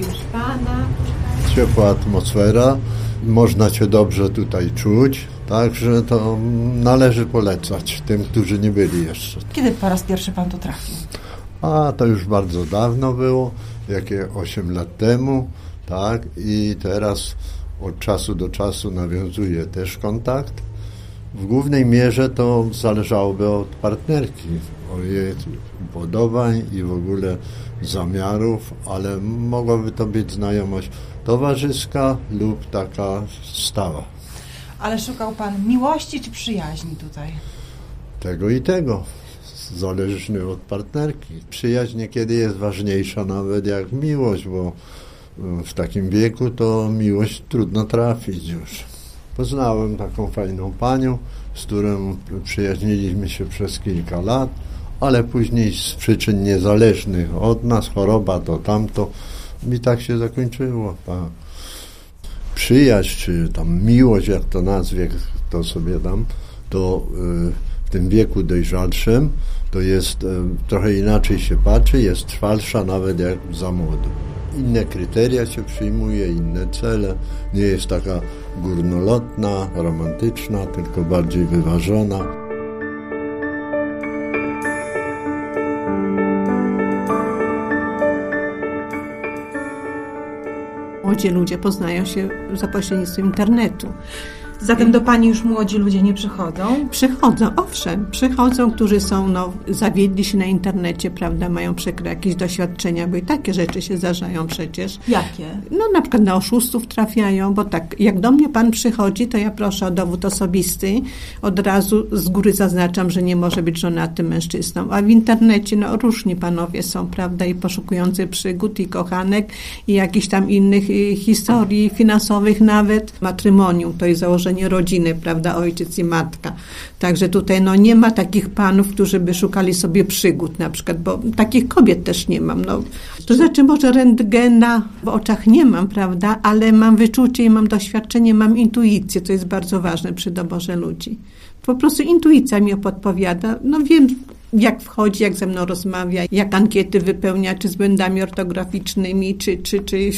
Mamy już Pana. ciepła atmosfera, można się dobrze tutaj czuć, także to należy polecać tym, którzy nie byli jeszcze. Kiedy po raz pierwszy Pan tu trafił? A to już bardzo dawno było, jakie 8 lat temu, tak, i teraz od czasu do czasu nawiązuję też kontakt. W głównej mierze to zależałoby od partnerki, od jej upodobań i w ogóle zamiarów, ale mogłaby to być znajomość towarzyska lub taka stała. Ale szukał Pan miłości czy przyjaźni tutaj? Tego i tego. Zależny od partnerki. Przyjaźń niekiedy jest ważniejsza nawet jak miłość, bo w takim wieku to miłość trudno trafić już. Poznałem taką fajną panią, z którą przyjaźniliśmy się przez kilka lat, ale później z przyczyn niezależnych od nas, choroba to tamto, i tak się zakończyło. Tak. Przyjaźń, czy tam miłość, jak to nazwie, to sobie dam, to y, w tym wieku dojrzalszym to jest y, trochę inaczej się patrzy, jest trwalsza nawet jak za młodu. Inne kryteria się przyjmuje, inne cele, nie jest taka górnolotna, romantyczna, tylko bardziej wyważona. Młodzi ludzie poznają się za pośrednictwem internetu. Zatem do Pani już młodzi ludzie nie przychodzą? Przychodzą, owszem, przychodzą, którzy są, no, zawiedli się na internecie, prawda, mają przykre jakieś doświadczenia, bo i takie rzeczy się zdarzają przecież. Jakie? No na przykład na oszustów trafiają, bo tak, jak do mnie pan przychodzi, to ja proszę o dowód osobisty. Od razu z góry zaznaczam, że nie może być żonatym mężczyzną. A w internecie, no różni panowie są, prawda, i poszukujący przygód, i kochanek, i jakichś tam innych historii finansowych nawet. Matrymonium to jest założenie rodziny, prawda, ojciec i matka. Także tutaj, no nie ma takich panów, którzy by szukali sobie przygód na przykład, bo takich kobiet też nie mam, no. To znaczy może rentgena w oczach nie mam, prawda, ale mam wyczucie i mam doświadczenie, mam intuicję, to jest bardzo ważne przy doborze ludzi. Po prostu intuicja mi podpowiada, no wiem jak wchodzi, jak ze mną rozmawia, jak ankiety wypełnia, czy z błędami ortograficznymi, czy, czy, czy,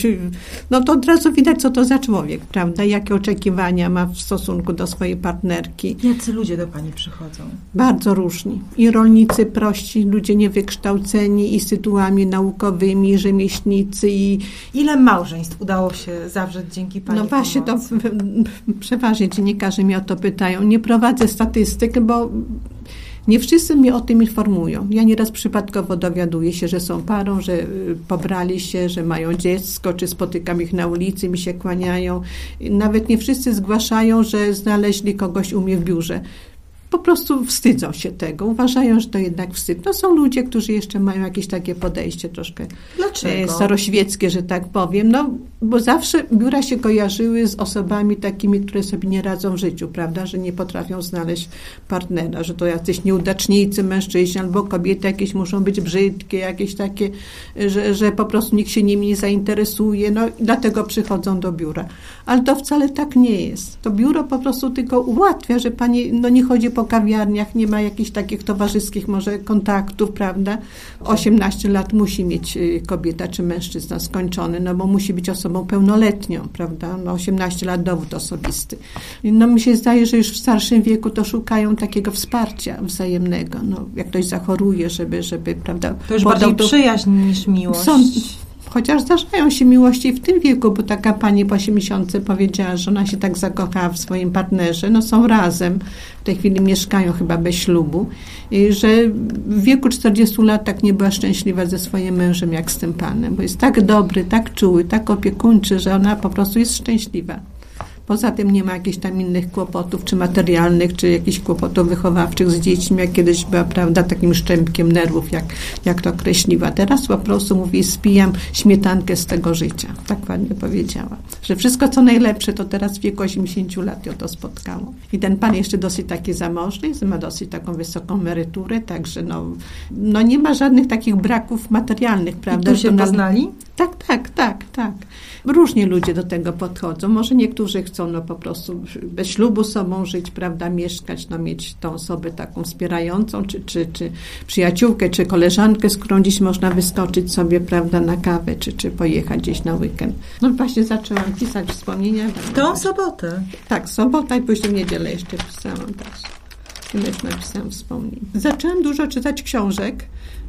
no to od razu widać, co to za człowiek, prawda, jakie oczekiwania ma w stosunku do swojej partnerki. Jacy ludzie do Pani przychodzą? Bardzo różni. I rolnicy prości, ludzie niewykształceni, i z tytułami naukowymi, i rzemieślnicy, i Ile małżeństw udało się zawrzeć dzięki Pani no właśnie, to pomocy? przeważnie dziennikarze mnie o to pytają. Nie prowadzę statystyk, bo nie wszyscy mnie o tym informują. Ja nieraz przypadkowo dowiaduję się, że są parą, że y, pobrali się, że mają dziecko, czy spotykam ich na ulicy, mi się kłaniają. Nawet nie wszyscy zgłaszają, że znaleźli kogoś u mnie w biurze. Po prostu wstydzą się tego, uważają, że to jednak wstyd. To są ludzie, którzy jeszcze mają jakieś takie podejście troszkę Dlaczego? e, staroświeckie, że tak powiem. No, bo zawsze biura się kojarzyły z osobami takimi, które sobie nie radzą w życiu, prawda, że nie potrafią znaleźć partnera, że to jacyś nieudacznicy mężczyźni albo kobiety jakieś muszą być brzydkie, jakieś takie, że, że po prostu nikt się nimi nie zainteresuje, no i dlatego przychodzą do biura. Ale to wcale tak nie jest. To biuro po prostu tylko ułatwia, że pani no nie chodzi po kawiarniach, nie ma jakichś takich towarzyskich może kontaktów, prawda? 18 lat musi mieć y, kobieta czy mężczyzna skończony, no bo musi być osobą pełnoletnią, prawda? No 18 lat dowód osobisty. No mi się zdaje, że już w starszym wieku to szukają takiego wsparcia wzajemnego. No jak ktoś zachoruje, żeby, żeby prawda? To już bardziej do- przyjaźń niż miłość. są, chociaż zdarzają się miłości w tym wieku, bo taka pani po 80 powiedziała, że ona się tak zakochała w swoim partnerze. No są razem, w tej chwili mieszkają chyba bez ślubu, i że w wieku 40 lat tak nie była szczęśliwa ze swoim mężem jak z tym panem, bo jest tak dobry, tak czuły, tak opiekuńczy, że ona po prostu jest szczęśliwa. Poza tym nie ma jakichś tam innych kłopotów, czy materialnych, czy jakichś kłopotów wychowawczych z dziećmi, jak kiedyś była, prawda, takim szczępkiem nerwów, jak, jak to określiła. Teraz po prostu mówi, spijam śmietankę z tego życia. Tak ładnie powiedziała. Że wszystko, co najlepsze, to teraz w wieku 80 lat ją to spotkało. I ten pan jeszcze dosyć taki zamożny, ma dosyć taką wysoką emeryturę, także no, no nie ma żadnych takich braków materialnych, I prawda? tu że się poznali? Tak, tak, tak, tak. Różnie ludzie do tego podchodzą. Może niektórzy chcą no po prostu bez ślubu sobą żyć, prawda, mieszkać, no mieć tą osobę taką wspierającą, czy, czy, czy przyjaciółkę, czy koleżankę, z którą dziś można wyskoczyć sobie, prawda, na kawę, czy, czy pojechać gdzieś na weekend. No właśnie zaczęłam pisać wspomnienia. Tą sobotę. Tak, sobota i później niedzielę jeszcze pisałam też. Ileś napisałam wspomnień. Zaczęłam dużo czytać książek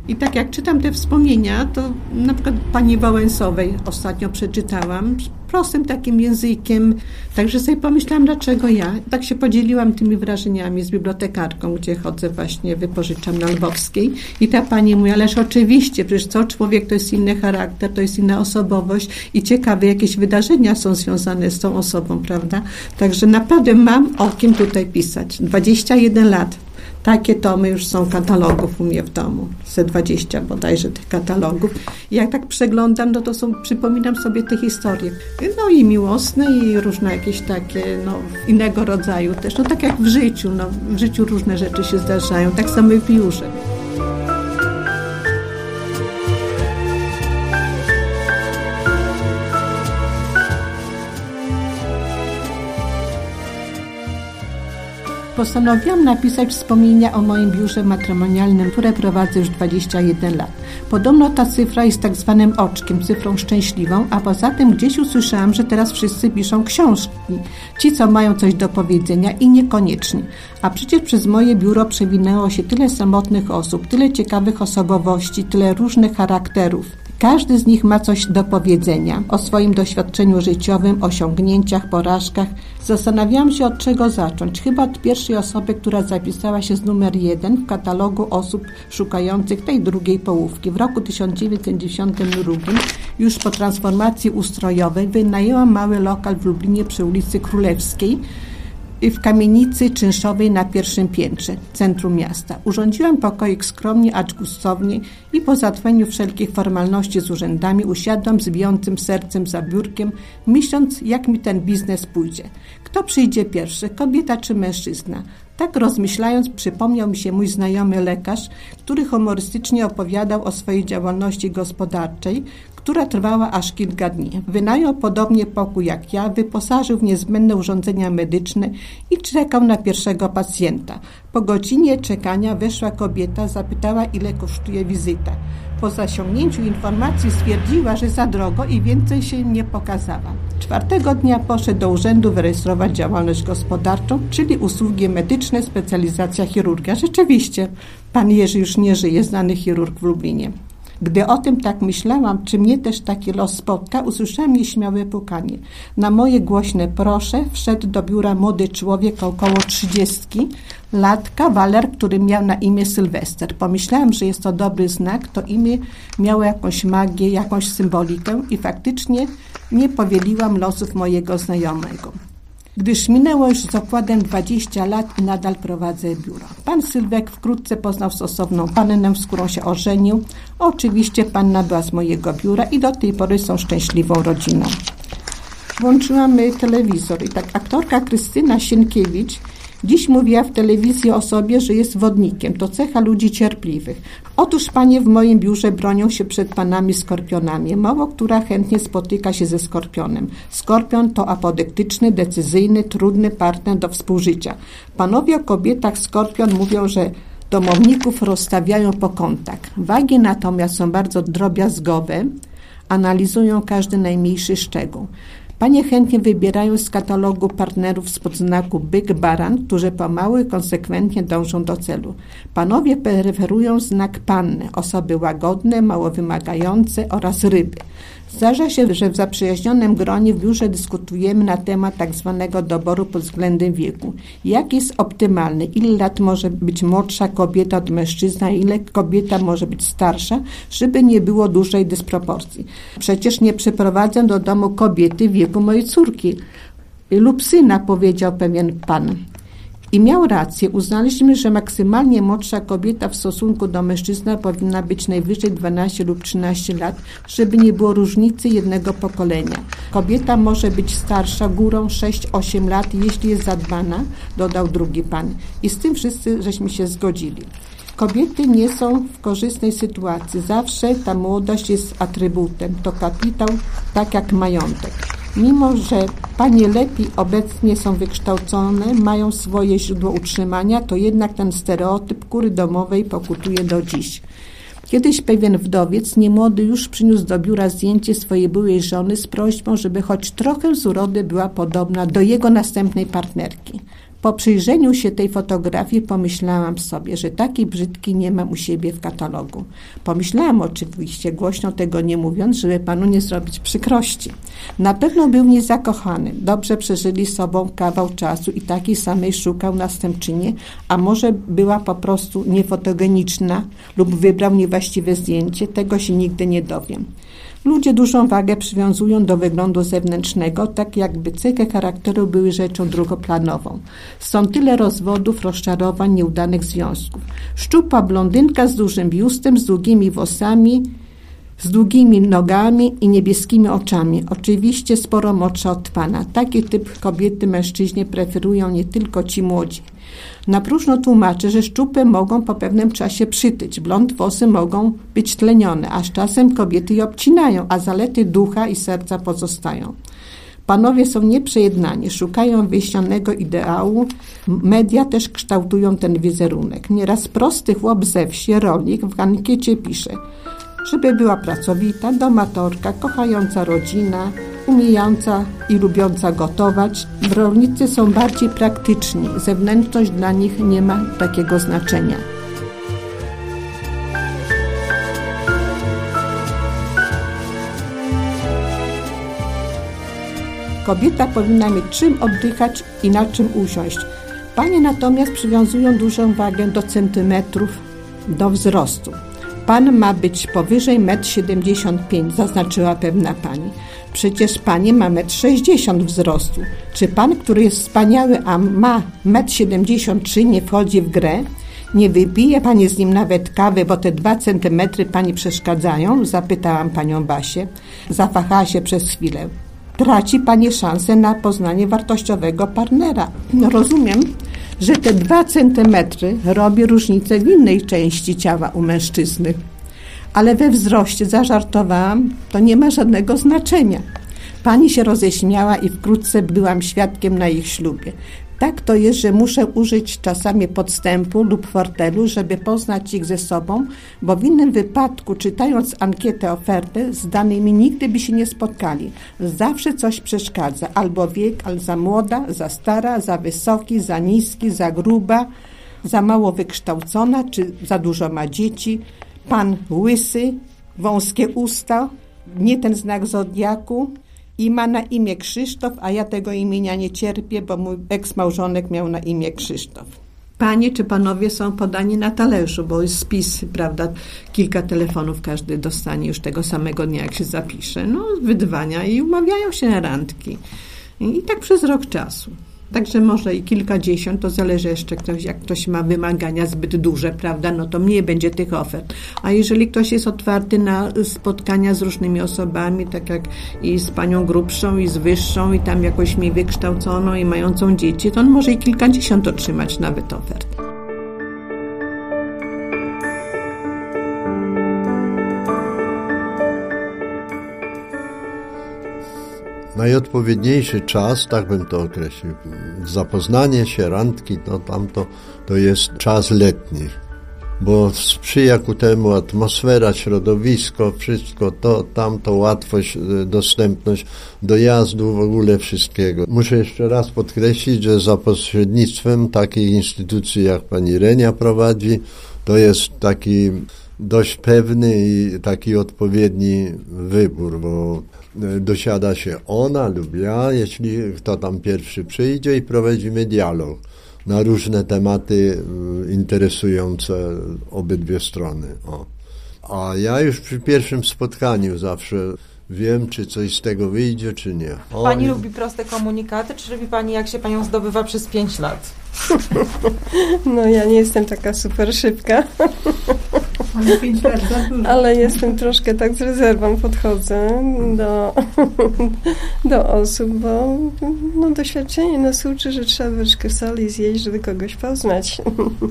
i tak jak czytam te wspomnienia, to na przykład pani Wałęsowej ostatnio przeczytałam prostym takim językiem. Także sobie pomyślałam, dlaczego ja. Tak się podzieliłam tymi wrażeniami z bibliotekarką, gdzie chodzę właśnie, wypożyczam na Lwowskiej. I ta pani mówi, ależ oczywiście, przecież co człowiek to jest inny charakter, to jest inna osobowość i ciekawe jakieś wydarzenia są związane z tą osobą, prawda? Także naprawdę mam o kim tutaj pisać. 21 lat takie tomy już są katalogów u mnie w domu. Ze 20 bodajże tych katalogów. I jak tak przeglądam, no to są, przypominam sobie te historie. No i miłosne i różne jakieś takie, no innego rodzaju też. No tak jak w życiu, no w życiu różne rzeczy się zdarzają. Tak samo w biurze. Postanowiłam napisać wspomnienia o moim biurze matrymonialnym, które prowadzę już 21 lat. Podobno ta cyfra jest tak zwanym oczkiem, cyfrą szczęśliwą, a poza tym gdzieś usłyszałam, że teraz wszyscy piszą książki. Ci, co mają coś do powiedzenia i niekoniecznie. A przecież przez moje biuro przewinęło się tyle samotnych osób, tyle ciekawych osobowości, tyle różnych charakterów. Każdy z nich ma coś do powiedzenia o swoim doświadczeniu życiowym, osiągnięciach, porażkach. Zastanawiałam się, od czego zacząć. Chyba od pierwszej osoby, która zapisała się z numer jeden w katalogu osób szukających tej drugiej połówki. W roku 1992, już po transformacji ustrojowej, wynajęłam mały lokal w Lublinie przy ulicy Królewskiej w kamienicy czynszowej na pierwszym piętrze, centrum miasta. Urządziłam pokoik skromnie, acz gustownie i po zatweniu wszelkich formalności z urzędami usiadłam z bijącym sercem za biurkiem, myśląc, jak mi ten biznes pójdzie. Kto przyjdzie pierwszy, kobieta czy mężczyzna? Tak rozmyślając, przypomniał mi się mój znajomy lekarz, który humorystycznie opowiadał o swojej działalności gospodarczej, która trwała aż kilka dni. Wynajął podobnie pokój jak ja, wyposażył w niezbędne urządzenia medyczne i czekał na pierwszego pacjenta. Po godzinie czekania weszła kobieta, zapytała ile kosztuje wizyta. Po zasiągnięciu informacji stwierdziła, że za drogo i więcej się nie pokazała. Czwartego dnia poszedł do urzędu wyrejestrować działalność gospodarczą, czyli usługi medyczne, specjalizacja chirurgia. Rzeczywiście, pan Jerzy już nie żyje, znany chirurg w Lublinie. Gdy o tym tak myślałam, czy mnie też taki los spotka, usłyszałam nieśmiałe pukanie. Na moje głośne proszę wszedł do biura młody człowiek około trzydziestki, lat, kawaler, który miał na imię Sylwester. Pomyślałam, że jest to dobry znak, to imię miało jakąś magię, jakąś symbolikę i faktycznie nie powieliłam losów mojego znajomego gdyż minęło już z okładem 20 lat i nadal prowadzę biuro. Pan Sylwek wkrótce poznał stosowną pannę, z którą się ożenił. Oczywiście panna była z mojego biura i do tej pory są szczęśliwą rodziną. Włączyłam telewizor i tak aktorka Krystyna Sienkiewicz Dziś mówiła w telewizji o sobie, że jest wodnikiem. To cecha ludzi cierpliwych. Otóż panie w moim biurze bronią się przed panami skorpionami. Mało która chętnie spotyka się ze skorpionem. Skorpion to apodyktyczny, decyzyjny, trudny partner do współżycia. Panowie o kobietach skorpion mówią, że domowników rozstawiają po kątach. Wagi natomiast są bardzo drobiazgowe, analizują każdy najmniejszy szczegół. Panie chętnie wybierają z katalogu partnerów spod znaku byk baran, którzy pomału i konsekwentnie dążą do celu. Panowie preferują znak panny, osoby łagodne, mało wymagające oraz ryby. Zdarza się, że w zaprzyjaźnionym gronie w biurze dyskutujemy na temat tak zwanego doboru pod względem wieku. Jak jest optymalny? Ile lat może być młodsza kobieta od mężczyzna? Ile kobieta może być starsza? Żeby nie było dużej dysproporcji. Przecież nie przyprowadzę do domu kobiety wieku mojej córki lub syna, powiedział pewien pan. I miał rację. Uznaliśmy, że maksymalnie młodsza kobieta w stosunku do mężczyzna powinna być najwyżej 12 lub 13 lat, żeby nie było różnicy jednego pokolenia. Kobieta może być starsza górą 6-8 lat, jeśli jest zadbana, dodał drugi pan. I z tym wszyscy żeśmy się zgodzili. Kobiety nie są w korzystnej sytuacji. Zawsze ta młodość jest atrybutem. To kapitał, tak jak majątek. Mimo, że panie lepiej obecnie są wykształcone, mają swoje źródło utrzymania, to jednak ten stereotyp kury domowej pokutuje do dziś. Kiedyś pewien wdowiec, niemłody, już przyniósł do biura zdjęcie swojej byłej żony z prośbą, żeby choć trochę z urody była podobna do jego następnej partnerki. Po przyjrzeniu się tej fotografii pomyślałam sobie, że takiej brzydki nie mam u siebie w katalogu. Pomyślałam oczywiście, głośno tego nie mówiąc, żeby panu nie zrobić przykrości. Na pewno był niezakochany, dobrze przeżyli sobą kawał czasu i takiej samej szukał następczynie, a może była po prostu niefotogeniczna lub wybrał niewłaściwe zdjęcie, tego się nigdy nie dowiem. Ludzie dużą wagę przywiązują do wyglądu zewnętrznego, tak jakby cechy charakteru były rzeczą drugoplanową. Stąd tyle rozwodów, rozczarowań, nieudanych związków. Szczupła blondynka z dużym biustem, z długimi włosami, z długimi nogami i niebieskimi oczami. Oczywiście sporo młodsza od pana. Taki typ kobiety mężczyźnie preferują nie tylko ci młodzi. Na próżno tłumaczę, że szczupy mogą po pewnym czasie przytyć, blond włosy mogą być tlenione, a z czasem kobiety je obcinają, a zalety ducha i serca pozostają. Panowie są nieprzejednani, szukają wyjścionego ideału, media też kształtują ten wizerunek. Nieraz prosty chłop ze wsi, rolnik w ankiecie pisze – żeby była pracowita, domatorka, kochająca rodzina, umiejąca i lubiąca gotować. Rolnicy są bardziej praktyczni, zewnętrzność dla nich nie ma takiego znaczenia. Kobieta powinna mieć czym oddychać i na czym usiąść. Panie natomiast przywiązują dużą wagę do centymetrów, do wzrostu. Pan ma być powyżej 1,75 m, zaznaczyła pewna pani. Przecież pani ma 1,60 m wzrostu. Czy pan, który jest wspaniały, a ma 1,73 m, nie wchodzi w grę? Nie wypije pani z nim nawet kawy, bo te dwa centymetry pani przeszkadzają? Zapytałam panią Basię. Zafachała się przez chwilę. Traci pani szansę na poznanie wartościowego partnera. No rozumiem, że te dwa centymetry robi różnicę w innej części ciała u mężczyzny. Ale we wzroście zażartowałam, to nie ma żadnego znaczenia. Pani się roześmiała i wkrótce byłam świadkiem na ich ślubie. Tak to jest, że muszę użyć czasami podstępu lub fortelu, żeby poznać ich ze sobą, bo w innym wypadku, czytając ankietę oferty, z danymi nigdy by się nie spotkali. Zawsze coś przeszkadza, albo wiek, albo za młoda, za stara, za wysoki, za niski, za gruba, za mało wykształcona, czy za dużo ma dzieci. Pan łysy, wąskie usta, nie ten znak zodiaku, i ma na imię Krzysztof, a ja tego imienia nie cierpię, bo mój eksmałżonek miał na imię Krzysztof. Panie czy panowie są podani na talerzu, bo jest spis, prawda, kilka telefonów każdy dostanie już tego samego dnia, jak się zapisze. No, wydywania i umawiają się na randki. I tak przez rok czasu. Także może i kilkadziesiąt, to zależy jeszcze ktoś, jak ktoś ma wymagania zbyt duże, prawda, no to mniej będzie tych ofert. A jeżeli ktoś jest otwarty na spotkania z różnymi osobami, tak jak i z panią grubszą, i z wyższą, i tam jakoś mniej wykształconą, i mającą dzieci, to on może i kilkadziesiąt otrzymać nawet ofert. Najodpowiedniejszy czas, tak bym to określił, zapoznanie się, randki, no tamto, to jest czas letni, bo sprzyja ku temu atmosfera, środowisko, wszystko to, tamto, łatwość, e, dostępność dojazdu, w ogóle wszystkiego. Muszę jeszcze raz podkreślić, że za pośrednictwem takiej instytucji, jak pani Renia prowadzi, to jest taki dość pewny i taki odpowiedni wybór, bo e, dosiada się ona lub ja, jeśli kto tam pierwszy przyjdzie i prowadzimy dialog na różne tematy e, interesujące obydwie strony. O. A ja już przy pierwszym spotkaniu zawsze wiem, czy coś z tego wyjdzie, czy nie. O, pani lubi proste komunikaty, czy lubi Pani, jak się Panią zdobywa przez pięć lat? No ja nie jestem taka super szybka. Ale jestem troszkę tak z rezerwą podchodzę do, do osób, bo no, doświadczenie nas uczy, że trzeba łyżkę soli zjeść, żeby kogoś poznać.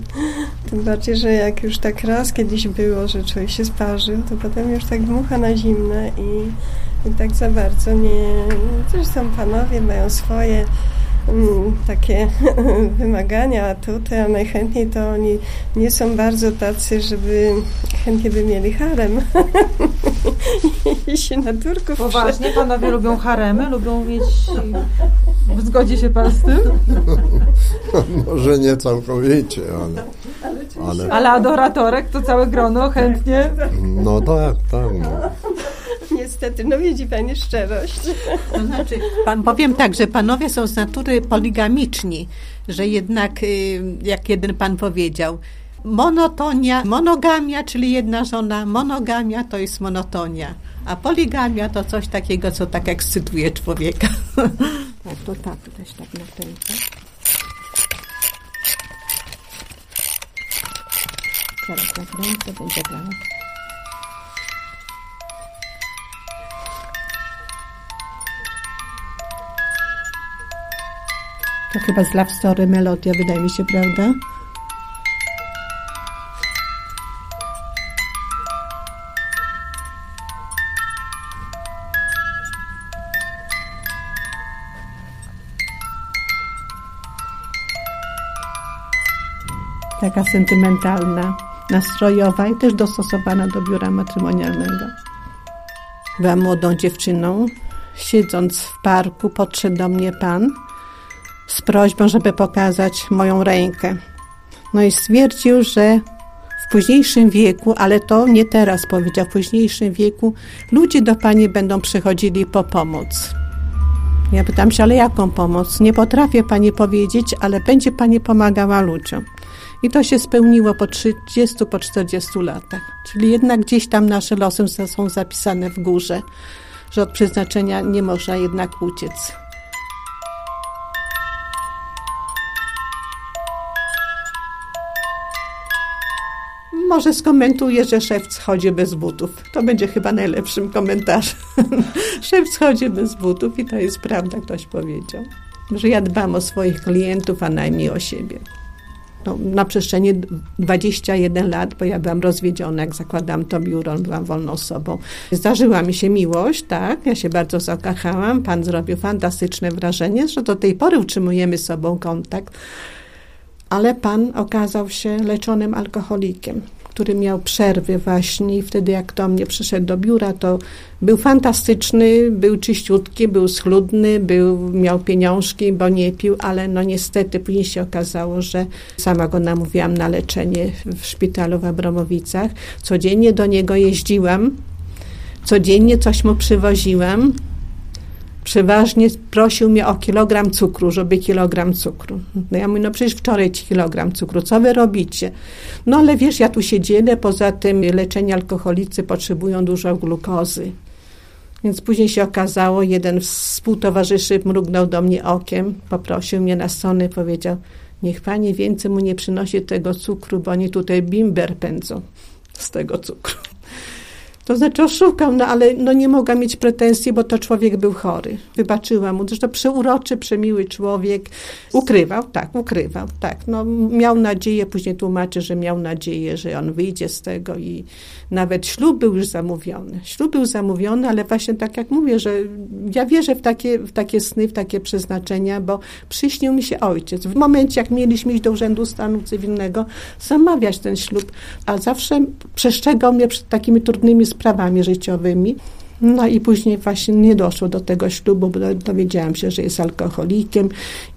Tym bardziej, że jak już tak raz kiedyś było, że człowiek się sparzył, to potem już tak dmucha na zimne i, i tak za bardzo nie... Zresztą panowie mają swoje takie wymagania, atuty, a najchętniej to oni nie są bardzo tacy, żeby chętnie by mieli harem i się na Turków Poważnie, panowie lubią haremy, lubią mieć... Zgodzi się pan z tym? Może nie całkowicie, ale, ale Ale adoratorek to całe grono chętnie. no tak, tak. No. Niestety, no widzi Pani szczerość. To znaczy, pan, powiem tak, że panowie są z natury poligamiczni, że jednak, y, jak jeden pan powiedział, monotonia, monogamia, czyli jedna żona, monogamia to jest monotonia, a poligamia to coś takiego, co tak ekscytuje człowieka. Tak, to tak, też tak nakręcę. Teraz nakręcę, będzie grała. To chyba z Love Story melodia, wydaje mi się, prawda? Taka sentymentalna, nastrojowa i też dostosowana do biura matrymonialnego. Byłam młodą dziewczyną. Siedząc w parku, podszedł do mnie pan z prośbą, żeby pokazać moją rękę. No i stwierdził, że w późniejszym wieku, ale to nie teraz powiedział, w późniejszym wieku ludzie do Pani będą przychodzili po pomoc. Ja pytam się, ale jaką pomoc? Nie potrafię Pani powiedzieć, ale będzie Pani pomagała ludziom. I to się spełniło po 30, po 40 latach. Czyli jednak gdzieś tam nasze losy są zapisane w górze, że od przeznaczenia nie można jednak uciec. Może skomentuję, że szef chodzi bez butów. To będzie chyba najlepszym komentarzem. szef chodzi bez butów i to jest prawda, ktoś powiedział. Że ja dbam o swoich klientów, a najmniej o siebie. No, na przestrzeni 21 lat, bo ja byłam rozwiedziona, jak zakładałam to biuro, byłam wolną osobą. Zdarzyła mi się miłość, tak, ja się bardzo zakochałam, pan zrobił fantastyczne wrażenie, że do tej pory utrzymujemy sobą kontakt, ale pan okazał się leczonym alkoholikiem który miał przerwy właśnie i wtedy jak do mnie przyszedł do biura, to był fantastyczny, był czyściutki, był schludny, był, miał pieniążki, bo nie pił, ale no niestety później się okazało, że sama go namówiłam na leczenie w szpitalu w Abramowicach. Codziennie do niego jeździłam, codziennie coś mu przywoziłam, przeważnie prosił mnie o kilogram cukru, żeby kilogram cukru. No ja mówię, no przecież wczoraj ci kilogram cukru, co wy robicie? No ale wiesz, ja tu się dzielę, poza tym leczenie alkoholicy potrzebują dużo glukozy. Więc później się okazało, jeden z współtowarzyszy mrugnął do mnie okiem, poprosił mnie na stronę, powiedział, niech pani więcej mu nie przynosi tego cukru, bo oni tutaj bimber pędzą z tego cukru. To znaczy oszukał, no ale no nie mogła mieć pretensji, bo to człowiek był chory. Wybaczyłam mu. Zresztą przeuroczy, przemiły człowiek. Ukrywał, tak, ukrywał, tak. No, miał nadzieję, później tłumaczy, że miał nadzieję, że on wyjdzie z tego i nawet ślub był już zamówiony. Ślub był zamówiony, ale właśnie tak jak mówię, że ja wierzę w takie, w takie sny, w takie przeznaczenia, bo przyśnił mi się ojciec. W momencie, jak mieliśmy iść do Urzędu Stanu Cywilnego, zamawiać ten ślub, a zawsze przestrzegał mnie przed takimi trudnymi sprawami życiowymi. No i później właśnie nie doszło do tego ślubu, bo dowiedziałam się, że jest alkoholikiem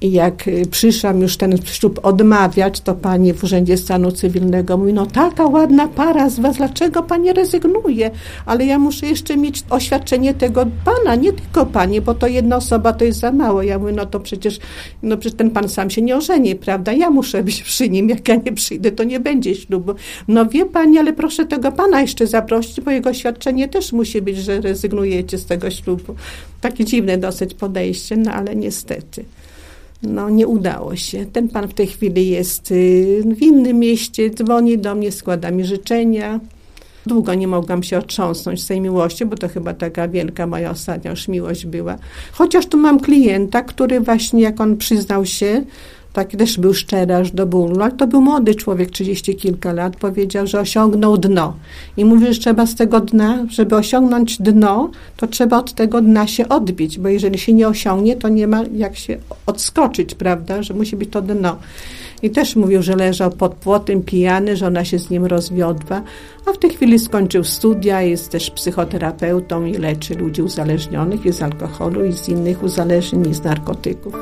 i jak y, przyszłam już ten ślub odmawiać, to pani w Urzędzie Stanu Cywilnego mówi, no taka ładna para z was, dlaczego pani rezygnuje? Ale ja muszę jeszcze mieć oświadczenie tego pana, nie tylko pani, bo to jedna osoba to jest za mało. Ja mówię, no to przecież, no przecież ten pan sam się nie ożeni, prawda? Ja muszę być przy nim, jak ja nie przyjdę, to nie będzie ślubu. No wie pani, ale proszę tego pana jeszcze zaprosić, bo jego oświadczenie też musi być, że rezygnujecie z tego ślubu. Takie dziwne dosyć podejście, no ale niestety. No nie udało się. Ten pan w tej chwili jest y, w innym mieście, dzwoni do mnie, składa mi życzenia. długo nie mogłam się otrząsnąć z tej miłości, bo to chyba taka wielka moja ostatnia już miłość była. Chociaż tu mam klienta, który właśnie jak on przyznał się, taki też był szczery aż do bólu, ale to był młody człowiek, 30 kilka lat, powiedział, że osiągnął dno. I mówi, że trzeba z tego dna, żeby osiągnąć dno, to trzeba od tego dna się odbić, bo jeżeli się nie osiągnie, to nie ma jak się odskoczyć, prawda, że musi być to dno. I też mówił, że leżał pod płotem pijany, że ona się z nim rozwiodła, a w tej chwili skończył studia, jest też psychoterapeutą i leczy ludzi uzależnionych i z alkoholu, i z innych uzależnień, i z narkotyków.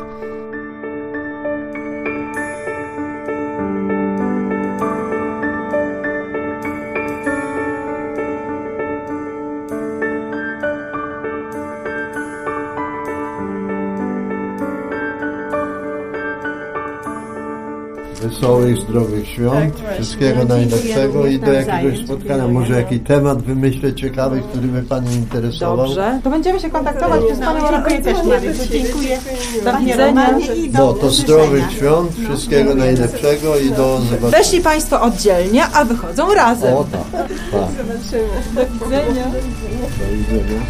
Wesołych, zdrowych świąt, wszystkiego najlepszego i do jakiegoś spotkania. Może jakiś temat wymyślę ciekawy, który by Panią interesował. Dobrze. To będziemy się kontaktować przez Panią Dziękuję też Marysiu, dziękuję. Do widzenia. i do No to zdrowych świąt, wszystkiego najlepszego i do zobaczenia. Weszli Państwo oddzielnie, a wychodzą razem. O tak, tak. Zobaczymy. Do widzenia. Do widzenia.